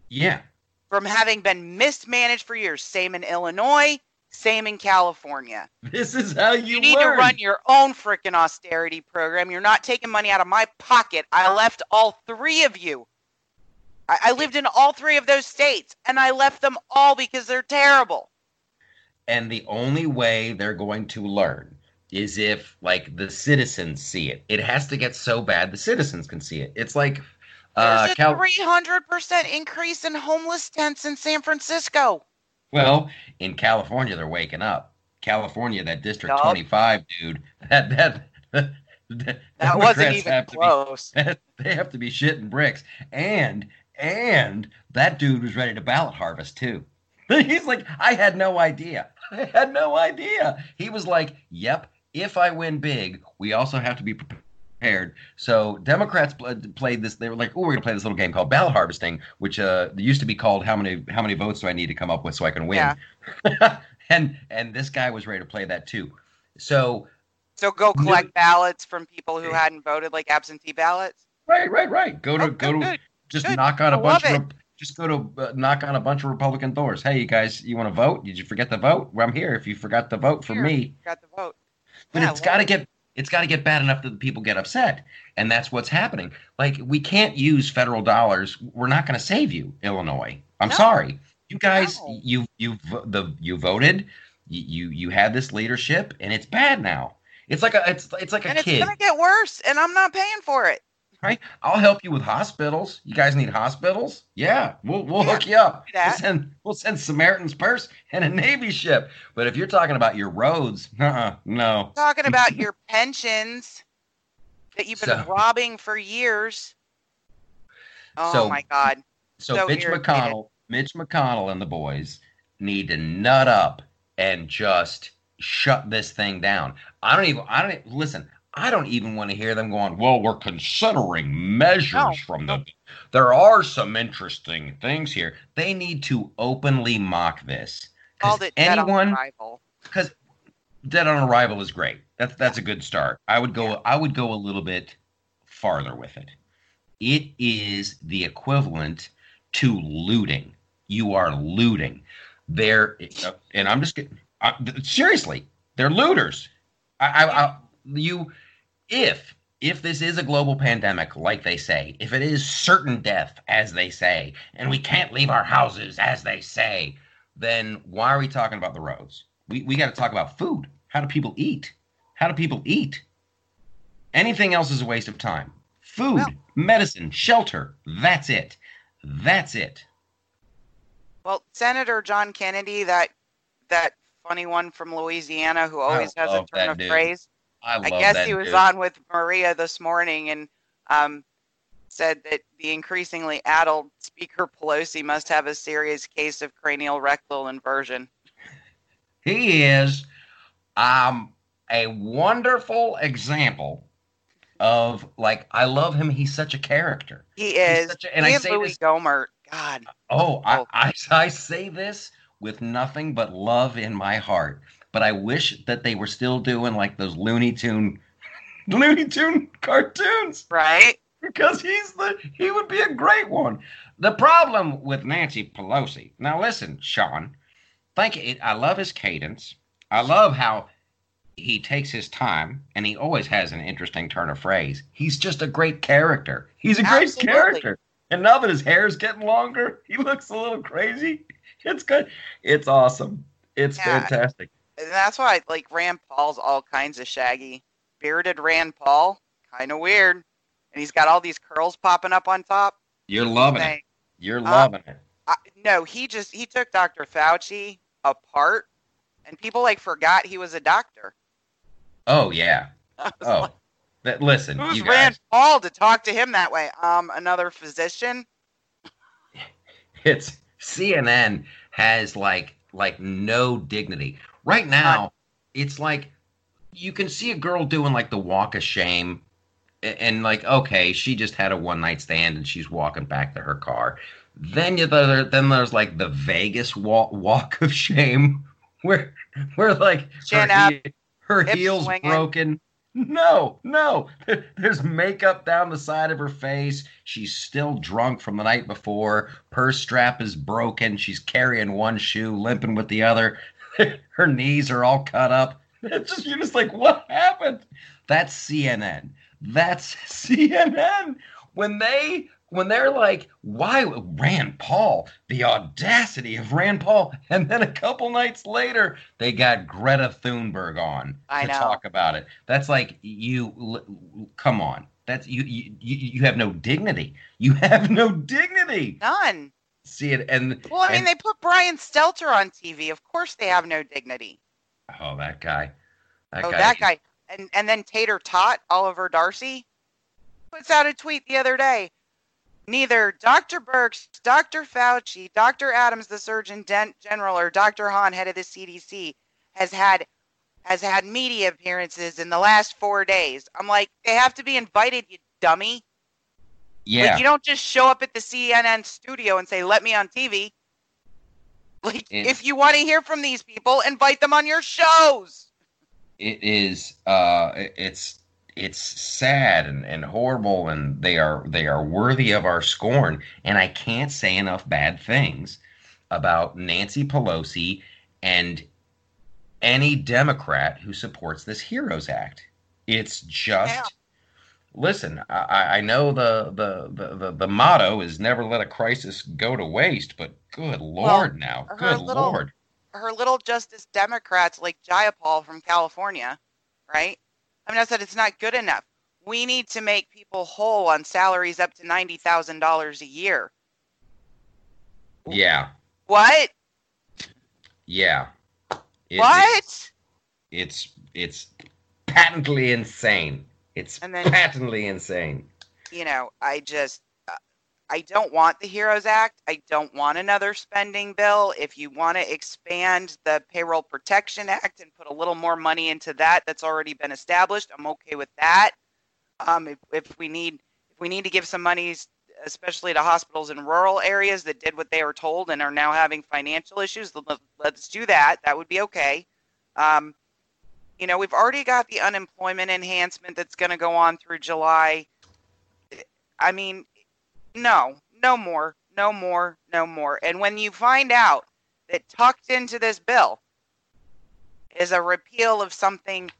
Yeah. from having been mismanaged for years. Same in Illinois, same in California. This is how you, You need learn. to run your own freaking austerity program. You're not taking money out of my pocket. I left all three of you. I, I lived in all three of those states, and I left them all because they're terrible. and the only way they're going to learn is if like the citizens see it. It has to get so bad the citizens can see it. It's like uh There's a Cal- 300% increase in homeless tents in San Francisco. well, in California they're waking up. California, that District Yup. 25 dude, that that, that, That wasn't even to be close. they have to be shitting bricks. And and that dude was ready to ballot harvest too. He's like, I had no idea. I had no idea. He was like, Yep, if I win big, we also have to be prepared. So Democrats pl- played this. They were like, "Oh, we're gonna play this little game called ballot harvesting, which uh used to be called how many how many votes do I need to come up with so I can win?" Yeah. and and this guy was ready to play that too. So So go No- collect ballots from people who hadn't voted, like absentee ballots. right, right, right. Go to Oh, go good, to good. Just good. knock on a I bunch of just go to uh, knock on a bunch of Republican doors. Hey, you guys, you want to vote? Did you forget to vote? Well, I'm here. If you forgot to vote for Here, me, Got the vote. but Yeah, it's I got to get it's got to get bad enough that the people get upset, and that's what's happening. Like we can't use federal dollars. We're not going to save you, Illinois. I'm No. sorry. You guys, No. you you the you voted. You, you you had this leadership, and it's bad now. It's like a it's it's like a And it's kid. gonna get worse, and I'm not paying for it. Right? I'll help you with hospitals. You guys need hospitals? Yeah, we'll we'll Yeah, hook you up. We'll send we'll send Samaritan's Purse and a Navy ship. But if you're talking about your roads, uh no. Talking about your pensions that you've been So- robbing for years. Oh So- my God. So, So Mitch irritated. McConnell, Mitch McConnell and the boys need to nut up and just shut this thing down. I don't even I don't e- listen. I don't even want to hear them going, "Well, we're considering measures No, from the There are some interesting things here." They need to openly mock this. Called it dead on anyone arrival. because dead on arrival is great. That's that's a good start. I would go I would go a little bit farther with it. It is the equivalent to looting. You are looting. They're and I'm just I, seriously. They're looters. I, I, I you if if this is a global pandemic like they say, if it is certain death as they say, and we can't leave our houses as they say, then why are we talking about the roads? We we got to talk about food. How do people eat? How do people eat? Anything else is a waste of time. Food, Well- medicine, shelter. That's it. That's it. Well, Senator John Kennedy, that that funny one from Louisiana who always has a turn of dude. phrase. I love I guess he was dude. on with Maria this morning and um, said that the increasingly addled Speaker Pelosi must have a serious case of cranial rectal inversion. He is. Um, a wonderful example of like I love him. He's such a character. He is. a- and he I say Louis this- Gohmert. God, Oh, I, Oh. I, I say this with nothing but love in my heart. But I wish that they were still doing like those Looney Tune, Looney Tune cartoons right? because he's the he would be a great one. The problem with Nancy Pelosi. Now listen, Sean. Thank you. I love his cadence. I love how he takes his time and he always has an interesting turn of phrase. He's just a great character. He's a great Absolutely. character. And now that his hair's getting longer, he looks a little crazy. It's good. It's awesome. It's Yeah. fantastic. And that's why like Rand Paul's all kinds of shaggy. Bearded Rand Paul, kind of weird. And he's got all these curls popping up on top. You're loving it. You're Uh, loving it. I, no, he just he took Dr. Fauci apart, and people like forgot he was a doctor. Oh yeah. Oh. like, That, listen, Who's you guys. Rand Paul to talk to him that way? Um, another physician. it's CNN has like like no dignity. Right now, it's like you can see a girl doing like the walk of shame and like okay, she just had a one night stand and she's walking back to her car. Then you there, then there's like the Vegas walk, walk of shame where where like Chin her, up, he- her heels swinging. broken. No, no. There's makeup down the side of her face. She's still drunk from the night before. Purse strap is broken. She's carrying one shoe, limping with the other. her knees are all cut up. It's just you're just like, what happened? That's CNN. That's CNN. When they when they're like, why Rand Paul? The audacity of Rand Paul. And then a couple nights later, they got Greta Thunberg on I to know. talk about it. That's like you l- come on. That's you you you you have no dignity. You have no dignity. None. See it and Well, I mean, and- they put Brian Stelter on TV. Of course, they have no dignity. oh that guy. That oh, guy. that guy. And and then Tater Tot, Oliver Darcy, puts out a tweet the other day. Neither Dr. Birx, Dr. Fauci, Dr. Adams, the Surgeon General, or Dr. Hahn, head of the CDC, has had has had media appearances in the last four days. I'm like, they have to be invited, you dummy. Yeah. Like, you don't just show up at the CNN studio and say, "Let me on TV." Like, It- if you want to hear from these people, invite them on your shows. it is uh it's it's sad and, and horrible and they are they are worthy of our scorn and i can't say enough bad things about nancy pelosi and any democrat who supports this heroes act it's just. Listen I- I, know the, the the the the motto is never let a crisis go to waste but good lord now good little- lord Her little Justice Democrats like Jayapal from California, right? I mean, I said it's not good enough. We need to make people whole on salaries up to ninety thousand dollars a year. yeah What? yeah It what? it's it's patently insane. It's And then- patently insane. you know, I just, I don't want the Heroes Act. I don't want another spending bill. If you want to expand the Payroll Protection Act and put a little more money into that, that's already been established. I'm okay with that. Um, if, if we need, if we need to give some monies, especially to hospitals in rural areas that did what they were told and are now having financial issues, let- let's do that. That would be okay. Um, you know, we've already got the unemployment enhancement that's going to go on through July. I mean, no, no more, no more, no more. And when you find out that tucked into this bill is a repeal of something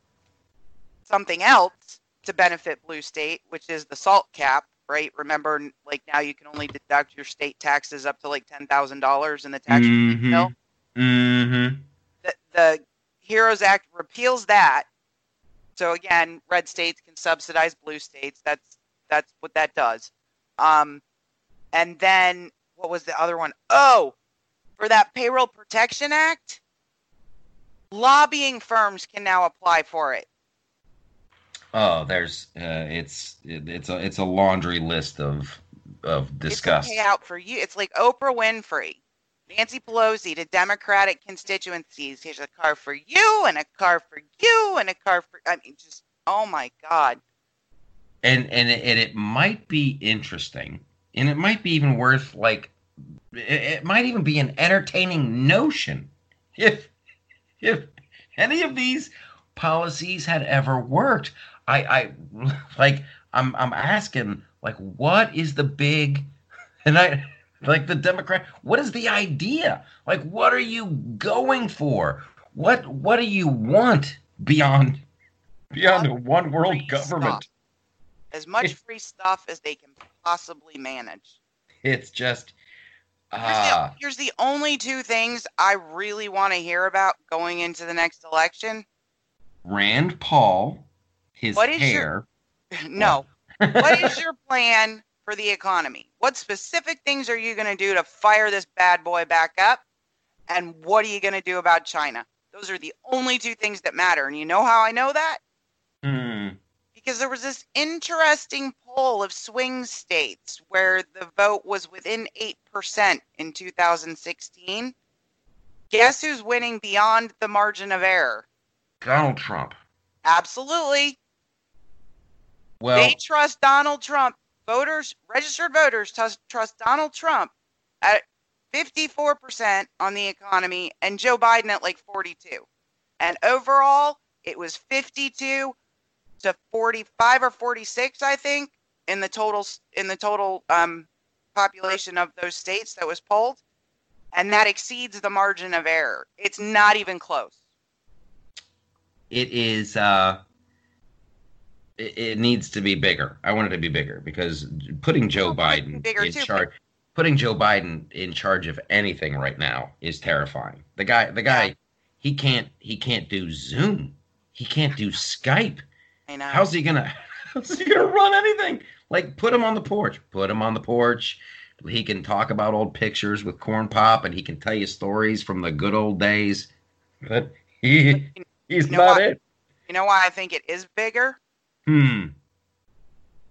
something else to benefit blue state, which is the salt cap, right? Remember like now you can only deduct your state taxes up to like $10,000 in the tax Mm-hmm. bill. Mm-hmm. the, the Heroes Act repeals that. So again, red states can subsidize blue states. That's that's what that does. Um, and then what was the other one? Oh, for that Payroll Protection Act, lobbying firms can now apply for it. Oh, there's uh, it's it, it's a it's a laundry list of of disgust. It's a payout for you. It's like Oprah Winfrey. Nancy Pelosi to Democratic constituencies. Here's a car for you, and a car for you, and a car for. I mean, just oh my god. and and it, and it might be interesting, and it might be even worth like, it, it might even be an entertaining notion if if any of these policies had ever worked. I I like I'm I'm asking like what is the big and I like the Democrat what is the idea? Like what are you going for? What what do you want beyond beyond a one world government? stuff. As much free stuff as they can possibly manage. It's just Here's, ah the, here's the only two things I really want to hear about going into the next election. Rand Paul, his What is your- hair. No. what is your plan for the economy? What specific things are you going to do to fire this bad boy back up? And what are you going to do about China? Those are the only two things that matter. And you know how I know that? Hmm. Because there was this interesting poll of swing states where the vote was within 8% in 2016. Guess who's winning beyond the margin of error? Donald Trump. Absolutely. Well, they trust Donald Trump. Voters, registered voters, trust, trust Donald Trump at 54% on the economy and Joe Biden at like 42. And overall, it was 52 to 45 or 46, I think, in the total in the total um, population of those states that was polled, and that exceeds the margin of error. It's not even close. it is. Uh, it, it needs to be bigger. I want it to be bigger because putting Joe Well, Biden in too, charge, putting Joe Biden in charge of anything right now is terrifying. The guy, the guy, Yeah. he can't, he can't do Zoom. He can't do Skype. I know. How's he gonna? How's he gonna run anything? Like, put him on the porch. Put him on the porch. He can talk about old pictures with Corn Pop, and he can tell you stories from the good old days. But he, he's You know not what? it. you know why I think it is bigger? Hmm.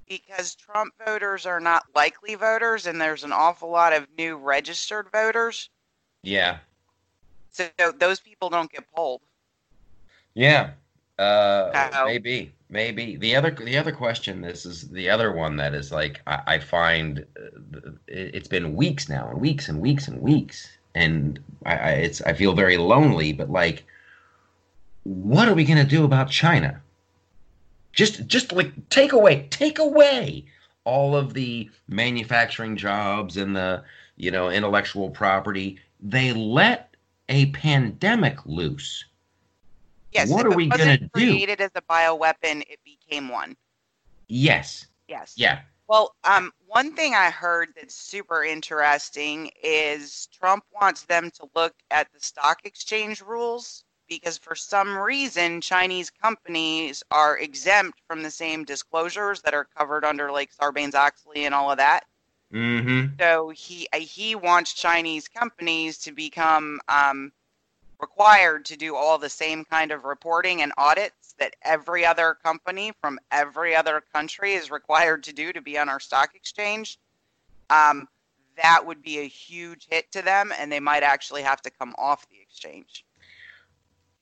because Trump voters are not likely voters, and there's an awful lot of new registered voters. Yeah. So those people don't get polled. Yeah. Uh, maybe, maybe the other the other question. This is the other one that is like I, I find uh, it- it's been weeks now and weeks and weeks and weeks, and I, I it's I feel very lonely. But like, what are we gonna do about China? Just just like take away take away all of the manufacturing jobs and the you know intellectual property. They let a pandemic loose. Yes. What are we wasn't gonna do? created as a bioweapon, it became one. Yes. Yes. Yeah. Well, um, one thing I heard that's super interesting is Trump wants them to look at the stock exchange rules because for some reason Chinese companies are exempt from the same disclosures that are covered under like Sarbanes-Oxley and all of that. Mm-hmm. So he uh, he wants Chinese companies to become um, required to do all the same kind of reporting and audits that every other company from every other country is required to do to be on our stock exchange. Um, that would be a huge hit to them, and they might actually have to come off the exchange.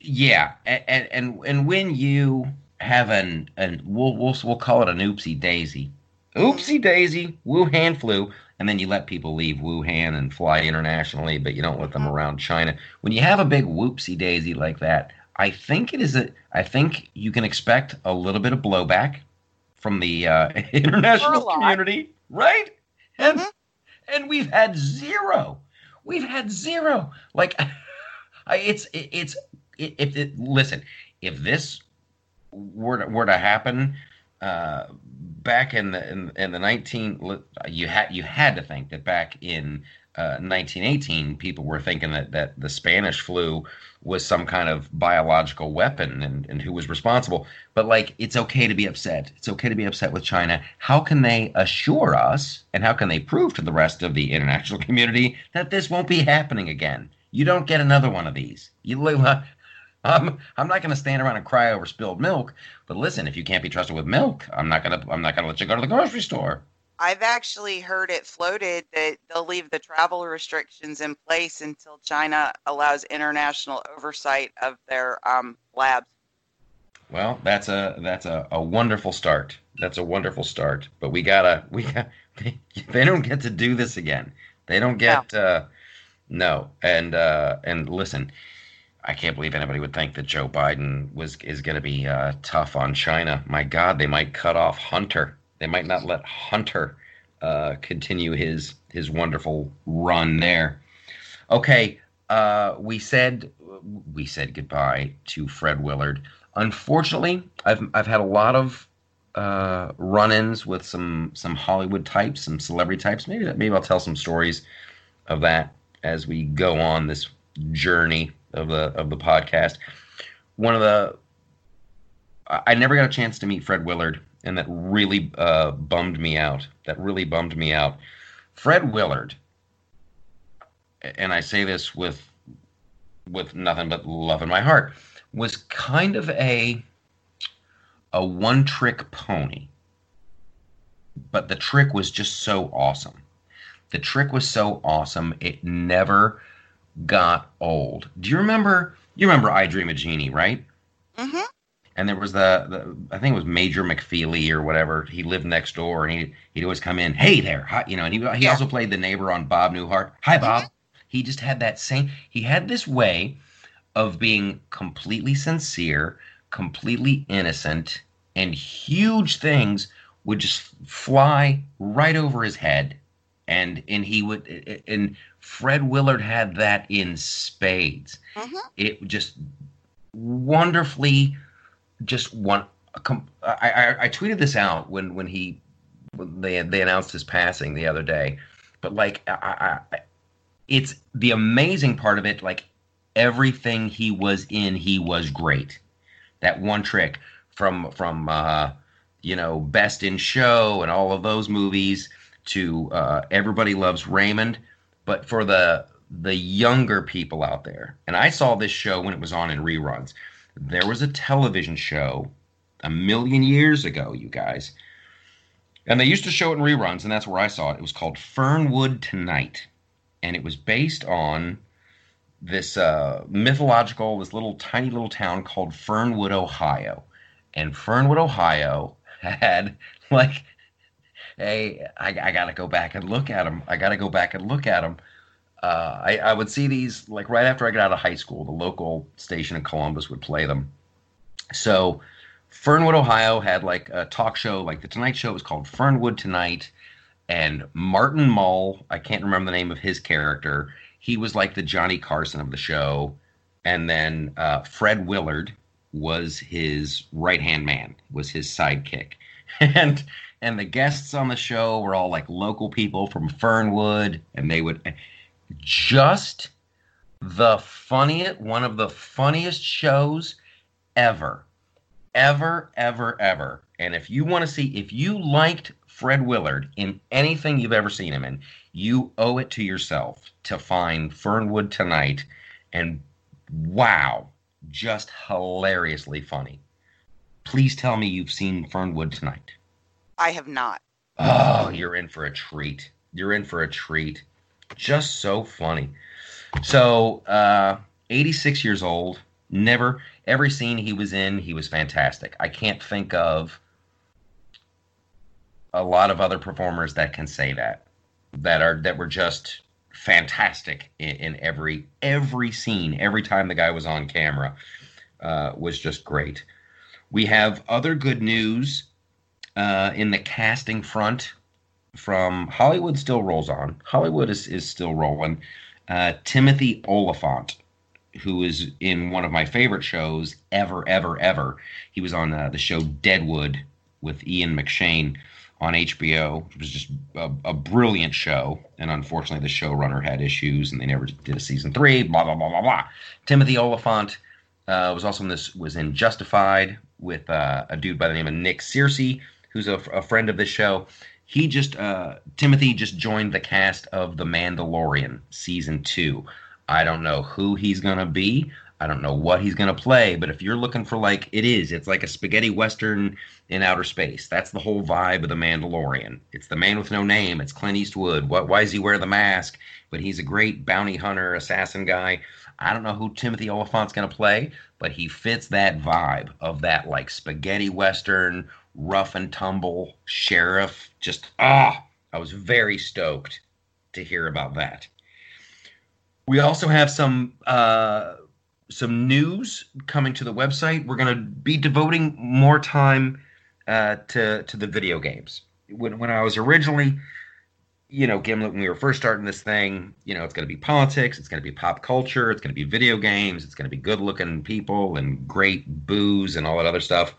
Yeah, and, and and and when you have an an we'll we'll we'll call it an oopsie daisy, oopsie daisy, Wuhan flu, and then you let people leave Wuhan and fly internationally, but you don't let them around China. When you have a big whoopsie daisy like that, I think it is a. I think you can expect a little bit of blowback from the uh, international community, right? And Mhm. and we've had zero. We've had zero. Like, I, it's it, it's it, if it listen if this were to, were to happen uh, back in the in, in the 19 you had you had to think that back in uh, 1918 people were thinking that that the Spanish flu was some kind of biological weapon and, and who was responsible. But like it's okay to be upset. It's okay to be upset with China. How can they assure us and how can they prove to the rest of the international community that this won't be happening again? You don't get another one of these. You I'm I'm not going to stand around and cry over spilled milk. But listen, if you can't be trusted with milk, I'm not gonna I'm not gonna let you go to the grocery store. I've actually heard it floated that they'll leave the travel restrictions in place until China allows international oversight of their um, labs. Well, that's a that's a, a wonderful start. That's a wonderful start. But we gotta we got they, they don't get to do this again. They don't get no. uh no. And uh and listen, I can't believe anybody would think that Joe Biden was is going to be uh, tough on China. My God, they might cut off Hunter. They might not let Hunter uh, continue his his wonderful run there. Okay, uh, we said we said goodbye to Fred Willard. Unfortunately, I've I've had a lot of uh, run-ins with some some Hollywood types, some celebrity types. Maybe maybe I'll tell some stories of that as we go on this journey of the of the podcast. One of the I never got a chance to meet Fred Willard, and that really uh, bummed me out. That really bummed me out. Fred Willard, and I say this with with nothing but love in my heart, was kind of a a one trick pony. But the trick was just so awesome. The trick was so awesome. It never got old. Do you remember? You remember I Dream a Jeannie, right? Mm-hmm. And there was the, the I think it was Major McFeely or whatever. He lived next door, and he he'd always come in, "Hey there," Hi, you know. And he he yeah. also played the neighbor on Bob Newhart. Hi, Bob. Mm-hmm. He just had that same. He had this way of being completely sincere, completely innocent, and huge things would just fly right over his head and and he would and Fred Willard had that in spades. Mm-hmm. It just wonderfully, just one. I, I, I tweeted this out when when he when they they announced his passing the other day, but like I, I, it's the amazing part of it. Like everything he was in, he was great. That one trick from from uh, you know Best in Show and all of those movies to uh, Everybody Loves Raymond but for the the younger people out there, and I saw this show when it was on in reruns. There was a television show a million years ago, you guys, and they used to show it in reruns, and that's where I saw it. It was called Fernwood Tonight, and it was based on this uh, mythological, this little tiny little town called Fernwood, Ohio, and Fernwood, Ohio had like hey, I, I got to go back and look at them. I got to go back and look at them. Uh, I, I would see these like right after I got out of high school. The local station in Columbus would play them. So Fernwood, Ohio had like a talk show, like the Tonight Show was called Fernwood Tonight. And Martin Mull, I can't remember the name of his character. He was like the Johnny Carson of the show. And then uh, Fred Willard was his right hand man, was his sidekick. And and the guests on the show were all like local people from Fernwood, and they would just the funniest, one of the funniest shows ever, ever, ever, ever. And if you want to see, if you liked Fred Willard in anything you've ever seen him in, you owe it to yourself to find Fernwood tonight. And wow, just hilariously funny. Please tell me you've seen Fernwood tonight. I have not. Oh, you're in for a treat. You're in for a treat. Just so funny. So, uh, 86 years old. Never, every scene he was in, he was fantastic. I can't think of a lot of other performers that can say that, that are that were just fantastic in, in every every scene. Every time the guy was on camera, uh, was just great. We have other good news uh, in the casting front from Hollywood still rolls on. Hollywood is, is still rolling. Uh, Timothy Olyphant, who is in one of my favorite shows ever, ever, ever. He was on uh, the show Deadwood with Ian McShane on HBO. It was just a, a, brilliant show. And unfortunately, the showrunner had issues and they never did a season three, blah, blah, blah, blah, blah. Timothy Olyphant uh, was also in this, was in Justified with uh, a dude by the name of Nick Searcy who's a, a friend of the show. He just uh, Timothy just joined the cast of The Mandalorian season two. I don't know who he's gonna be. I don't know what he's to play, but if you're looking for like it is, it's like a spaghetti western in outer space. That's the whole vibe of the Mandalorian. It's the man with no name. It's Clint Eastwood. What? Why does he wear the mask? But he's a great bounty hunter, assassin guy. I don't know who Timothy Olyphant's going to play, but he fits that vibe of that like spaghetti western, rough and tumble sheriff. Just ah, I was very stoked to hear about that. We also have some uh, some news coming to the website. We're going to be devoting more time uh, to to the video games. When when I was originally, you know, Gimlet, when we were first starting this thing, you know, it's going to be politics, it's going to be pop culture, it's going to be video games, it's going to be good looking people and great booze and all that other stuff.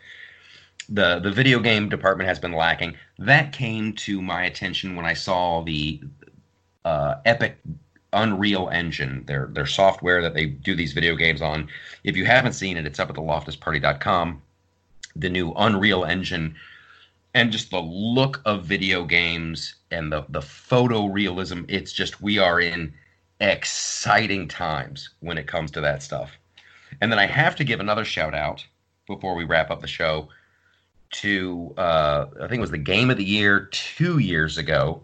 The the video game department has been lacking. That came to my attention when I saw the uh, Epic Unreal Engine, their their software that they do these video games on. If you haven't seen it, it's up at the loftusparty.com. The new Unreal Engine and just the look of video games and the the photorealism, it's just we are in exciting times when it comes to that stuff. And then I have to give another shout out before we wrap up the show to uh, I think it was the game of the year two years ago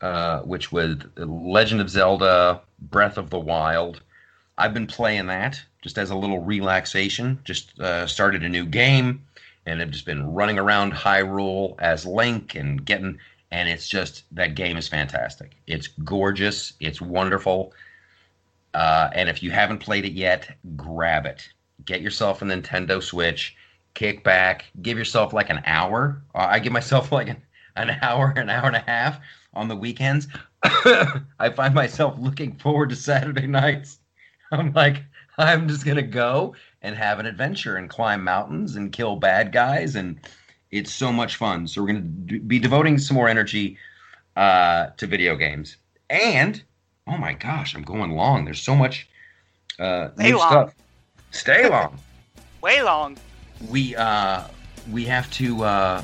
uh, which was Legend of Zelda Breath of the Wild. I've been playing that just as a little relaxation. Just uh, started a new game and have just been running around Hyrule as Link and getting. And it's just that game is fantastic. It's gorgeous. It's wonderful. Uh, and if you haven't played it yet, grab it. Get yourself a Nintendo Switch. Kick back. Give yourself like an hour. Uh, I give myself like an, an hour, an hour and a half on the weekends. I find myself looking forward to Saturday nights. I'm like, I'm just gonna go and have an adventure and climb mountains and kill bad guys, and it's so much fun. So we're gonna d- be devoting some more energy uh, to video games. And oh my gosh, I'm going long. There's so much uh, Stay new long. stuff. Stay long. Way long. We uh, we have to. Uh,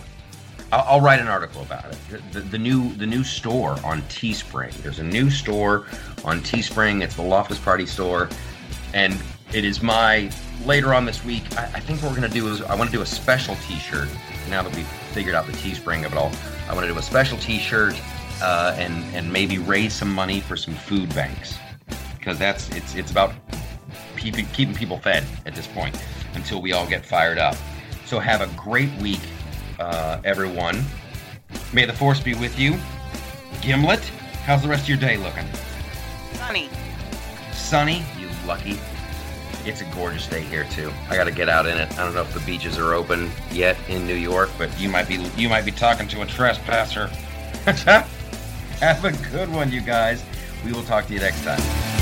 I'll, I'll write an article about it. The, the, the new the new store on Teespring. There's a new store on Teespring. It's the Loftus Party store, and it is my later on this week. I, I think what we're gonna do is I want to do a special T-shirt. Now that we've figured out the Teespring of it all, I want to do a special T-shirt uh, and and maybe raise some money for some food banks because that's it's it's about keeping keeping people fed at this point until we all get fired up. So have a great week uh, everyone. May the force be with you. Gimlet, how's the rest of your day looking? Sunny. Sunny, you lucky. It's a gorgeous day here too. I got to get out in it. I don't know if the beaches are open yet in New York, but you might be you might be talking to a trespasser. Have a good one, you guys. We will talk to you next time.